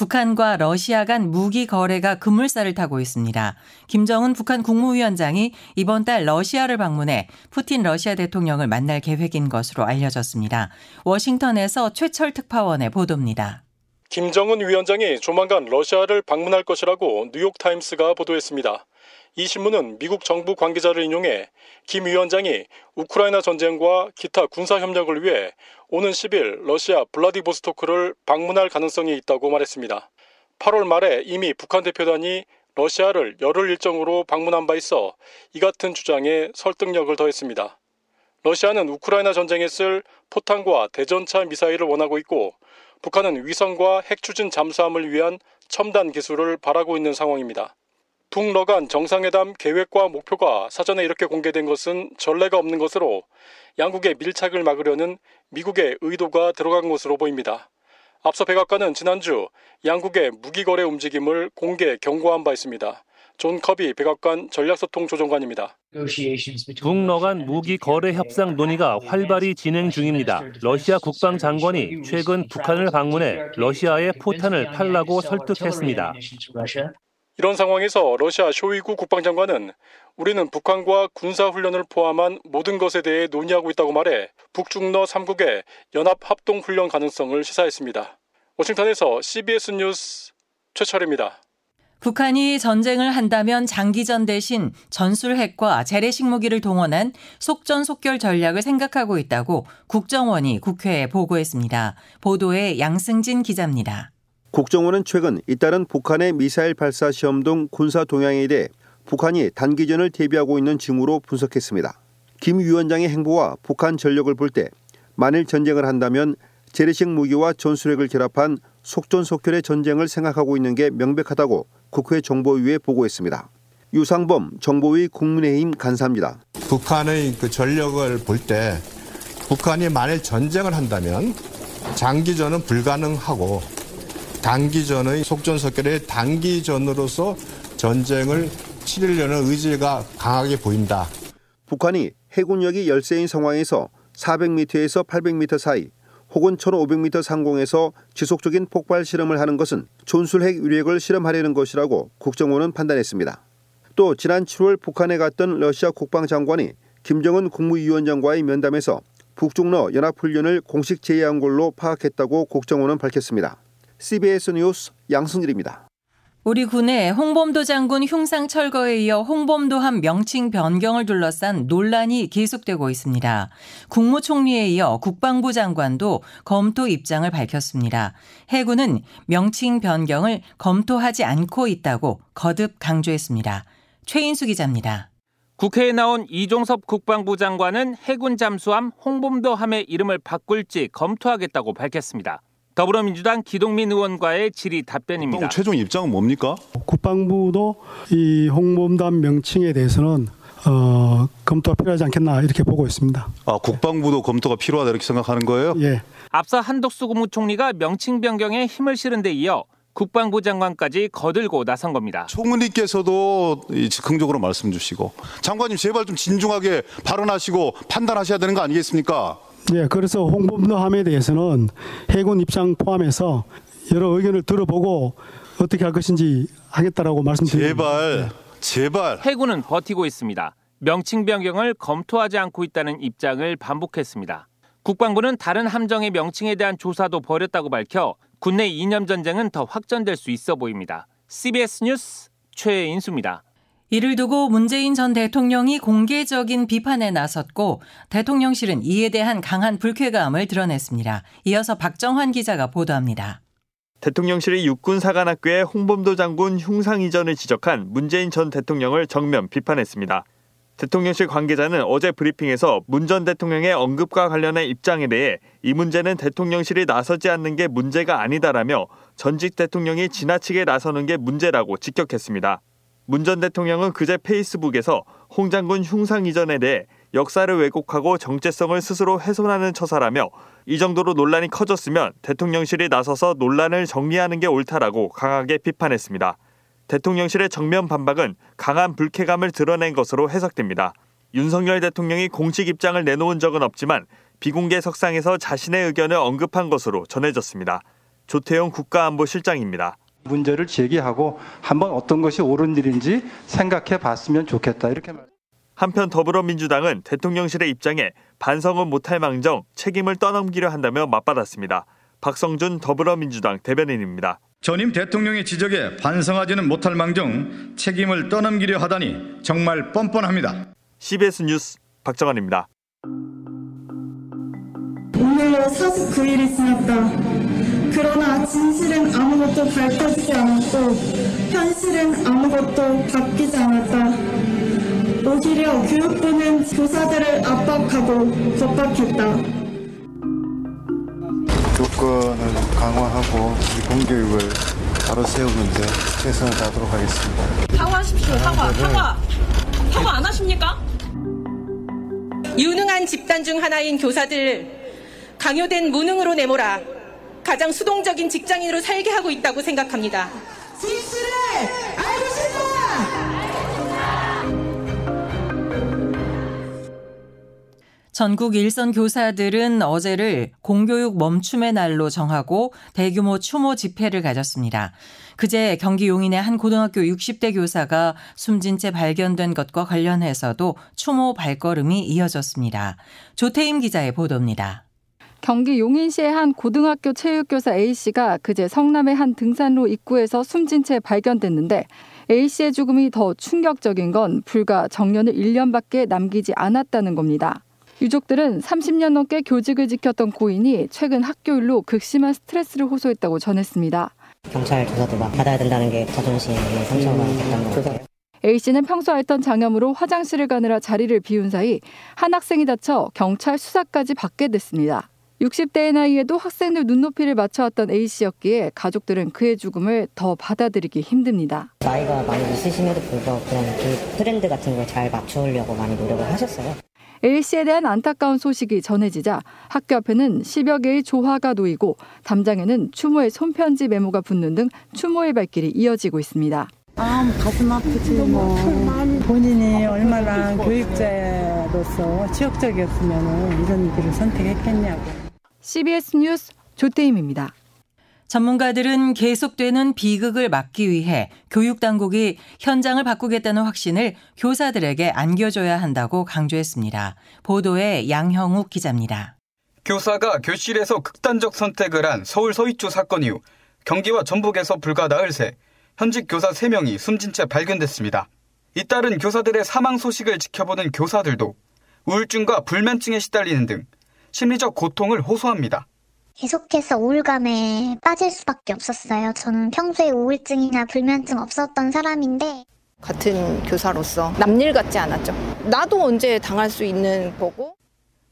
북한과 러시아 간 무기 거래가 급물살을 타고 있습니다. 김정은 북한 국무위원장이 이번 달 러시아를 방문해 푸틴 러시아 대통령을 만날 계획인 것으로 알려졌습니다. 워싱턴에서 최철 특파원의 보도입니다. 김정은 위원장이 조만간 러시아를 방문할 것이라고 뉴욕타임스가 보도했습니다. 이 신문은 미국 정부 관계자를 인용해 김 위원장이 우크라이나 전쟁과 기타 군사 협력을 위해 오는 10일 러시아 블라디보스토크를 방문할 가능성이 있다고 말했습니다. 8월 말에 이미 북한 대표단이 러시아를 열흘 일정으로 방문한 바 있어 이 같은 주장에 설득력을 더했습니다. 러시아는 우크라이나 전쟁에 쓸 포탄과 대전차 미사일을 원하고 있고 북한은 위성과 핵 추진 잠수함을 위한 첨단 기술을 바라고 있는 상황입니다. 북러 간 정상회담 계획과 목표가 사전에 이렇게 공개된 것은 전례가 없는 것으로 양국의 밀착을 막으려는 미국의 의도가 들어간 것으로 보입니다. 앞서 백악관은 지난주 양국의 무기 거래 움직임을 공개 경고한 바 있습니다. 존 커비 백악관 전략소통 조정관입니다. 북러 간 무기 거래 협상 논의가 활발히 진행 중입니다. 러시아 국방장관이 최근 북한을 방문해 러시아에 포탄을 팔라고 설득했습니다. 이런 상황에서 러시아 쇼이구 국방장관은 우리는 북한과 군사훈련을 포함한 모든 것에 대해 논의하고 있다고 말해 북중러 3국의 연합 합동 훈련 가능성을 시사했습니다. 워싱턴에서 CBS 뉴스 최철입니다. 북한이 전쟁을 한다면 장기전 대신 전술핵과 재래식 무기를 동원한 속전속결 전략을 생각하고 있다고 국정원이 국회에 보고했습니다. 보도에 양승진 기자입니다. 국정원은 최근 잇따른 북한의 미사일 발사 시험 등 군사 동향에 대해 북한이 단기전을 대비하고 있는 징후로 분석했습니다. 김 위원장의 행보와 북한 전력을 볼 때 만일 전쟁을 한다면 재래식 무기와 전술핵을 결합한 속전속결의 전쟁을 생각하고 있는 게 명백하다고 국회 정보위에 보고했습니다. 유상범 정보위 국민의힘 간사입니다. 북한의 그 전력을 볼 때 북한이 만일 전쟁을 한다면 장기전은 불가능하고 단기전의 속전속결의 단기전으로서 전쟁을 치르려는 의지가 강하게 보인다. 북한이 해군력이 열세인 상황에서 400m에서 800m 사이 혹은 1500m 상공에서 지속적인 폭발 실험을 하는 것은 존술핵 유력을 실험하려는 것이라고 국정원은 판단했습니다. 또 지난 7월 북한에 갔던 러시아 국방장관이 김정은 국무위원장과의 면담에서 북중러 연합훈련을 공식 제의한 걸로 파악했다고 국정원은 밝혔습니다. CBS 뉴스 양승일입니다. 우리 군의 홍범도 장군 흉상 철거에 이어 홍범도함 명칭 변경을 둘러싼 논란이 계속되고 있습니다. 국무총리에 이어 국방부 장관도 검토 입장을 밝혔습니다. 해군은 명칭 변경을 검토하지 않고 있다고 거듭 강조했습니다. 최인수 기자입니다. 국회에 나온 이종섭 국방부 장관은 해군 잠수함 홍범도함의 이름을 바꿀지 검토하겠다고 밝혔습니다. 더불어민주당 기동민 의원과의 질의 답변입니다. 최종 입장은 뭡니까? 국방부도 이 홍범단 명칭에 대해서는 어, 검토가 필요하지 않겠나 이렇게 보고 있습니다. 아, 국방부도 검토가 필요하다 이렇게 생각하는 거예요? 예. 앞서 한덕수 국무총리가 명칭 변경에 힘을 실은 데 이어 국방부 장관까지 거들고 나선 겁니다. 총리께서도 즉흥적으로 말씀 주시고 장관님 제발 좀 진중하게 발언하시고 판단하셔야 되는 거 아니겠습니까? 예, 그래서 홍범도함에 대해서는 해군 입장 포함해서 여러 의견을 들어보고 어떻게 할 것인지 하겠다라고 말씀드립니다. 제발, 제발. 해군은 버티고 있습니다. 명칭 변경을 검토하지 않고 있다는 입장을 반복했습니다. 국방부는 다른 함정의 명칭에 대한 조사도 벌였다고 밝혀 국내 이념 전쟁은 더 확전될 수 있어 보입니다. CBS 뉴스 최인수입니다. 이를 두고 문재인 전 대통령이 공개적인 비판에 나섰고 대통령실은 이에 대한 강한 불쾌감을 드러냈습니다. 이어서 박정환 기자가 보도합니다. 대통령실이 육군사관학교의 홍범도 장군 흉상 이전을 지적한 문재인 전 대통령을 정면 비판했습니다. 대통령실 관계자는 어제 브리핑에서 문 전 대통령의 언급과 관련한 입장에 대해 이 문제는 대통령실이 나서지 않는 게 문제가 아니다라며 전직 대통령이 지나치게 나서는 게 문제라고 직격했습니다. 문 전 대통령은 그제 페이스북에서 홍 장군 흉상 이전에 대해 역사를 왜곡하고 정체성을 스스로 훼손하는 처사라며 이 정도로 논란이 커졌으면 대통령실이 나서서 논란을 정리하는 게 옳다라고 강하게 비판했습니다. 대통령실의 정면 반박은 강한 불쾌감을 드러낸 것으로 해석됩니다. 윤석열 대통령이 공식 입장을 내놓은 적은 없지만 비공개 석상에서 자신의 의견을 언급한 것으로 전해졌습니다. 조태용 국가안보실장입니다. 문제를 제기하고 한번 어떤 것이 옳은 일인지 생각해 봤으면 좋겠다 이렇게 말. 한편 더불어민주당은 대통령실의 입장에 반성은 못할 망정 책임을 떠넘기려 한다며 맞받았습니다. 박성준 더불어민주당 대변인입니다. 전임 대통령의 지적에 반성하지는 못할 망정 책임을 떠넘기려 하다니 정말 뻔뻔합니다. CBS 뉴스 박정환입니다. 오늘로 49일이 지났다. 그러나 진실은 아무것도 밝혀지지 않았고 현실은 아무것도 바뀌지 않았다. 오히려 교육부는 교사들을 압박하고 겁박했다. 교권을 강화하고 공교육을 바로 세우는데 최선을 다하도록 하겠습니다. 사과하십시오. 사과, 사과. 사과 안 하십니까? 유능한 집단 중 하나인 교사들 강요된 무능으로 내몰아 가장 수동적인 직장인으로 살게 하고 있다고 생각합니다. 진실을 알고 싶다! 전국 일선 교사들은 어제를 공교육 멈춤의 날로 정하고 대규모 추모 집회를 가졌습니다. 그제 경기 용인의 한 고등학교 60대 교사가 숨진 채 발견된 것과 관련해서도 추모 발걸음이 이어졌습니다. 조태임 기자의 보도입니다. 경기 용인시의 한 고등학교 체육교사 A씨가 그제 성남의 한 등산로 입구에서 숨진 채 발견됐는데 A씨의 죽음이 더 충격적인 건 불과 정년을 1년밖에 남기지 않았다는 겁니다. 유족들은 30년 넘게 교직을 지켰던 고인이 최근 학교 일로 극심한 스트레스를 호소했다고 전했습니다. 경찰 조사도 막 받아야 된다는 게 자존심에 상처가 됐다는 거죠. A씨는 평소 앓던 장염으로 화장실을 가느라 자리를 비운 사이 한 학생이 다쳐 경찰 수사까지 받게 됐습니다. 60대의 나이에도 학생들 눈높이를 맞춰왔던 A씨였기에 가족들은 그의 죽음을 더 받아들이기 힘듭니다. 나이가 많이 있으심에도 불구하고 그런 그 트렌드 같은 걸 잘 맞추려고 많이 노력을 하셨어요. A씨에 대한 안타까운 소식이 전해지자 학교 앞에는 10여 개의 조화가 놓이고 담장에는 추모의 손편지 메모가 붙는 등 추모의 발길이 이어지고 있습니다. 아, 가슴 아프지 뭐. 본인이 얼마나 교육자로서 지역적이었으면 이런 길을 선택했겠냐고. CBS 뉴스 조태임입니다. 전문가들은 계속되는 비극을 막기 위해 교육당국이 현장을 바꾸겠다는 확신을 교사들에게 안겨줘야 한다고 강조했습니다. 보도에 양형욱 기자입니다. 교사가 교실에서 극단적 선택을 한 서울 서희초 사건 이후 경기와 전북에서 불과 나흘 새 현직 교사 3명이 숨진 채 발견됐습니다. 잇따른 교사들의 사망 소식을 지켜보는 교사들도 우울증과 불면증에 시달리는 등 심리적 고통을 호소합니다. 계속해서 우울감에 빠질 수밖에 없었어요. 저는 평소에 우울증이나 불면증 없었던 사람인데 같은 교사로서 남일 같지 않았죠. 나도 언제 당할 수 있는 거고.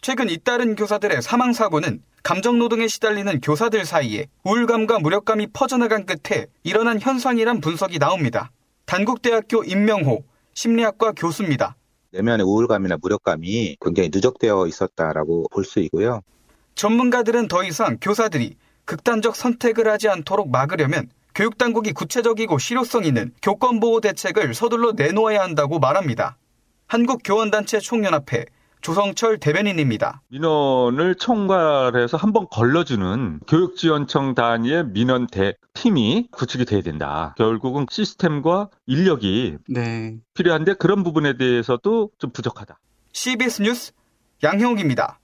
최근 잇따른 교사들의 사망 사고는 감정 노동에 시달리는 교사들 사이에 우울감과 무력감이 퍼져나간 끝에 일어난 현상이란 분석이 나옵니다. 단국대학교 임명호 심리학과 교수입니다. 내면의 우울감이나 무력감이 굉장히 누적되어 있었다라고 볼 수 있고요. 전문가들은 더 이상 교사들이 극단적 선택을 하지 않도록 막으려면 교육당국이 구체적이고 실효성 있는 교권보호 대책을 서둘러 내놓아야 한다고 말합니다. 한국교원단체 총연합회 조성철 대변인입니다. 민원을 총괄해서 한번 걸러주는 교육지원청 단위의 민원 대 팀이 구축이 돼야 된다. 결국은 시스템과 인력이 네. 필요한데 그런 부분에 대해서도 좀 부족하다. CBS 뉴스 양형욱입니다.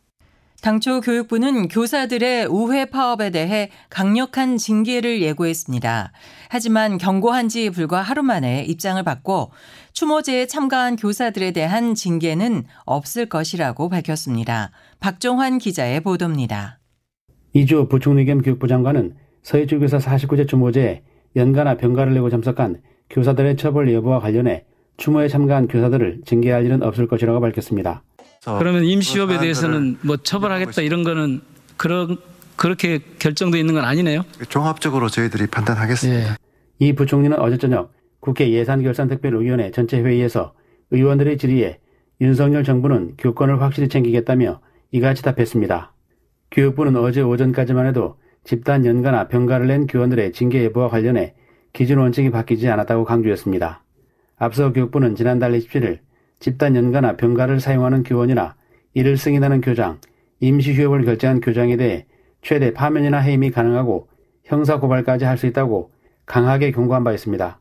당초 교육부는 교사들의 우회 파업에 대해 강력한 징계를 예고했습니다. 하지만 경고한 지 불과 하루 만에 입장을 바꿔 추모제에 참가한 교사들에 대한 징계는 없을 것이라고 밝혔습니다. 박종환 기자의 보도입니다. 이주 부총리 겸 교육부 장관은 서해주 교사 49제 추모제에 연가나 병가를 내고 참석한 교사들의 처벌 여부와 관련해 추모에 참가한 교사들을 징계할 일은 없을 것이라고 밝혔습니다. 그러면 임시업에 대해서는 뭐 처벌하겠다 이런 거는 그런 그렇게 결정돼 있는 건 아니네요. 종합적으로 저희들이 판단하겠습니다. 예. 이 부총리는 어제 저녁 국회 예산결산특별위원회 전체 회의에서 의원들의 질의에 윤석열 정부는 교권을 확실히 챙기겠다며 이같이 답했습니다. 교육부는 어제 오전까지만 해도 집단 연가나 병가를 낸 교원들의 징계 여부와 관련해 기준 원칙이 바뀌지 않았다고 강조했습니다. 앞서 교육부는 지난달 27일 집단 연가나 병가를 사용하는 교원이나 이를 승인하는 교장, 임시휴업을 결정한 교장에 대해 최대 파면이나 해임이 가능하고 형사고발까지 할 수 있다고 강하게 경고한 바 있습니다.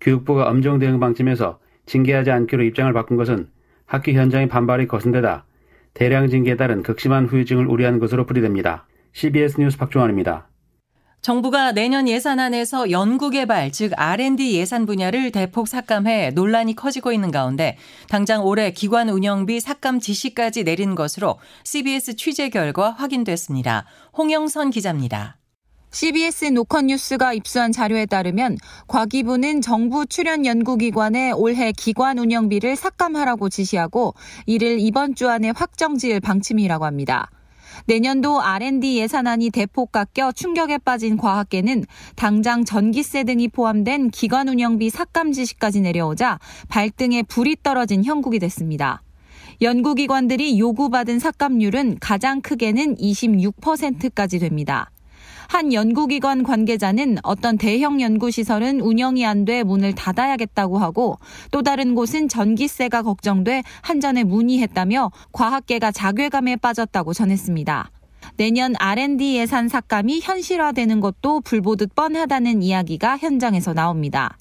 교육부가 엄정 대응 방침에서 징계하지 않기로 입장을 바꾼 것은 학교 현장의 반발이 거센 데다 대량 징계에 따른 극심한 후유증을 우려한 것으로 풀이됩니다. CBS 뉴스 박종환입니다. 정부가 내년 예산안에서 연구개발, 즉 R&D 예산 분야를 대폭 삭감해 논란이 커지고 있는 가운데 당장 올해 기관 운영비 삭감 지시까지 내린 것으로 CBS 취재 결과 확인됐습니다. 홍영선 기자입니다. CBS 노컷뉴스가 입수한 자료에 따르면 과기부는 정부 출연 연구기관에 올해 기관 운영비를 삭감하라고 지시하고 이를 이번 주 안에 확정 지을 방침이라고 합니다. 내년도 R&D 예산안이 대폭 깎여 충격에 빠진 과학계는 당장 전기세 등이 포함된 기관 운영비 삭감 지시까지 내려오자 발등에 불이 떨어진 형국이 됐습니다. 연구기관들이 요구받은 삭감률은 가장 크게는 26%까지 됩니다. 한 연구기관 관계자는 어떤 대형 연구시설은 운영이 안 돼 문을 닫아야겠다고 하고 또 다른 곳은 전기세가 걱정돼 한전에 문의했다며 과학계가 자괴감에 빠졌다고 전했습니다. 내년 R&D 예산 삭감이 현실화되는 것도 불보듯 뻔하다는 이야기가 현장에서 나옵니다.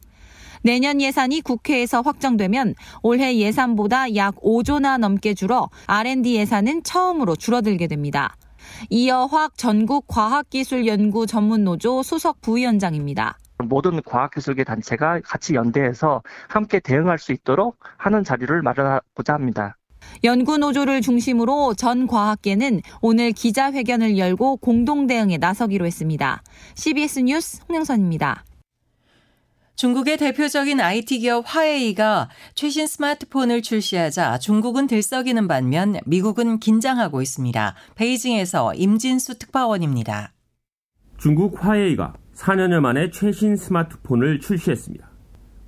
내년 예산이 국회에서 확정되면 올해 예산보다 약 5조나 넘게 줄어 R&D 예산은 처음으로 줄어들게 됩니다. 이어확 전국과학기술연구 전문노조 수석 부위원장입니다. 모든 과학기술계 단체가 같이 연대해서 함께 대응할 수 있도록 하는 자리를 마련하고자 합니다. 연구노조를 중심으로 전 과학계는 오늘 기자회견을 열고 공동 대응에 나서기로 했습니다. CBS 뉴스 홍영선입니다. 중국의 대표적인 IT 기업 화웨이가 최신 스마트폰을 출시하자 중국은 들썩이는 반면 미국은 긴장하고 있습니다. 베이징에서 임진수 특파원입니다. 중국 화웨이가 4년여 만에 최신 스마트폰을 출시했습니다.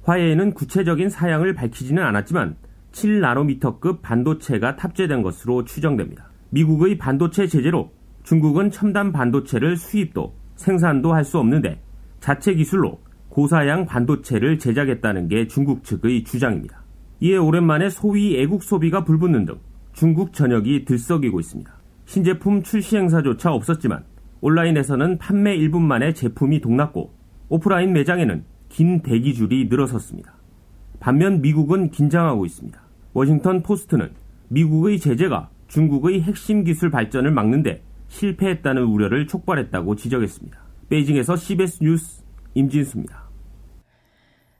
화웨이는 구체적인 사양을 밝히지는 않았지만 7나노미터급 반도체가 탑재된 것으로 추정됩니다. 미국의 반도체 제재로 중국은 첨단 반도체를 수입도 생산도 할 수 없는데 자체 기술로 고사양 반도체를 제작했다는 게 중국 측의 주장입니다. 이에 오랜만에 소위 애국 소비가 불붙는 등 중국 전역이 들썩이고 있습니다. 신제품 출시 행사조차 없었지만 온라인에서는 판매 1분 만에 제품이 동났고 오프라인 매장에는 긴 대기줄이 늘어섰습니다. 반면 미국은 긴장하고 있습니다. 워싱턴 포스트는 미국의 제재가 중국의 핵심 기술 발전을 막는데 실패했다는 우려를 촉발했다고 지적했습니다. 베이징에서 CBS 뉴스 임진수입니다.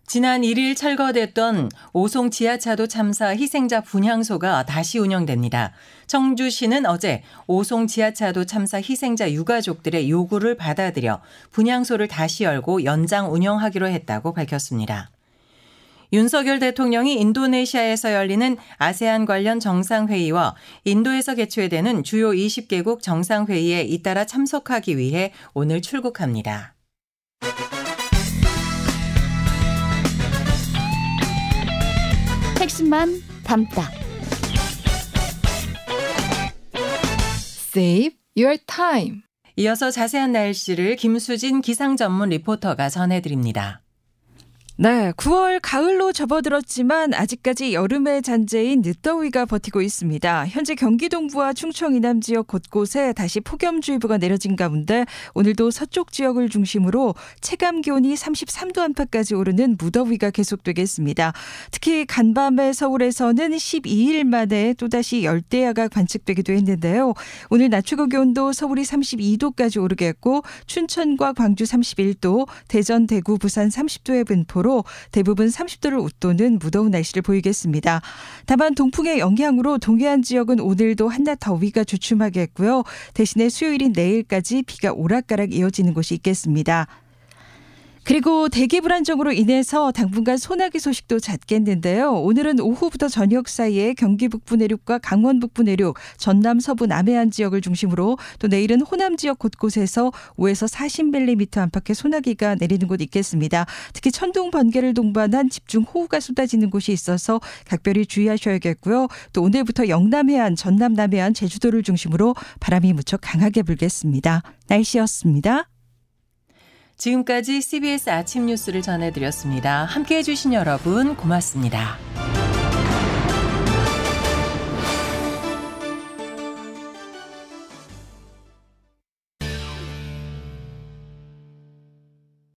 지난 1일 철거됐던 오송 지하차도 참사 희생자 분향소가 다시 운영됩니다. 청주시는 어제 오송 지하차도 참사 희생자 유가족들의 요구를 받아들여 분향소를 다시 열고 연장 운영하기로 했다고 밝혔습니다. 윤석열 대통령이 인도네시아에서 열리는 아세안 관련 정상회의와 인도에서 개최되는 주요 20개국 정상회의에 잇따라 참석하기 위해 오늘 출국합니다. 핵심만 담다. Save your time. 이어서 자세한 날씨를 김수진 기상 전문 리포터가 전해드립니다. 네, 9월 가을로 접어들었지만 아직까지 여름의 잔재인 늦더위가 버티고 있습니다. 현재 경기 동부와 충청 이남 지역 곳곳에 다시 폭염주의보가 내려진 가운데 오늘도 서쪽 지역을 중심으로 체감 기온이 33도 안팎까지 오르는 무더위가 계속되겠습니다. 특히 간밤에 서울에서는 12일 만에 또다시 열대야가 관측되기도 했는데요. 오늘 낮 최고 기온도 서울이 32도까지 오르겠고 춘천과 광주 31도, 대전, 대구, 부산 30도의 분포로 정도로 대부분 30도를 웃도는 무더운 날씨를 보이겠습니다. 다만 동풍의 영향으로 동해안 지역은 오늘도 한낮 더위가 주춤하겠고요. 대신에 수요일인 내일까지 비가 오락가락 이어지는 곳이 있겠습니다. 그리고 대기 불안정으로 인해서 당분간 소나기 소식도 잦겠는데요. 오늘은 오후부터 저녁 사이에 경기 북부 내륙과 강원 북부 내륙, 전남 서부 남해안 지역을 중심으로 또 내일은 호남 지역 곳곳에서 5에서 40mm 안팎의 소나기가 내리는 곳 있겠습니다. 특히 천둥 번개를 동반한 집중 호우가 쏟아지는 곳이 있어서 각별히 주의하셔야겠고요. 또 오늘부터 영남 해안, 전남 남해안, 제주도를 중심으로 바람이 무척 강하게 불겠습니다. 날씨였습니다. 지금까지 CBS 아침 뉴스를 전해드렸습니다. 함께 해주신 여러분 고맙습니다.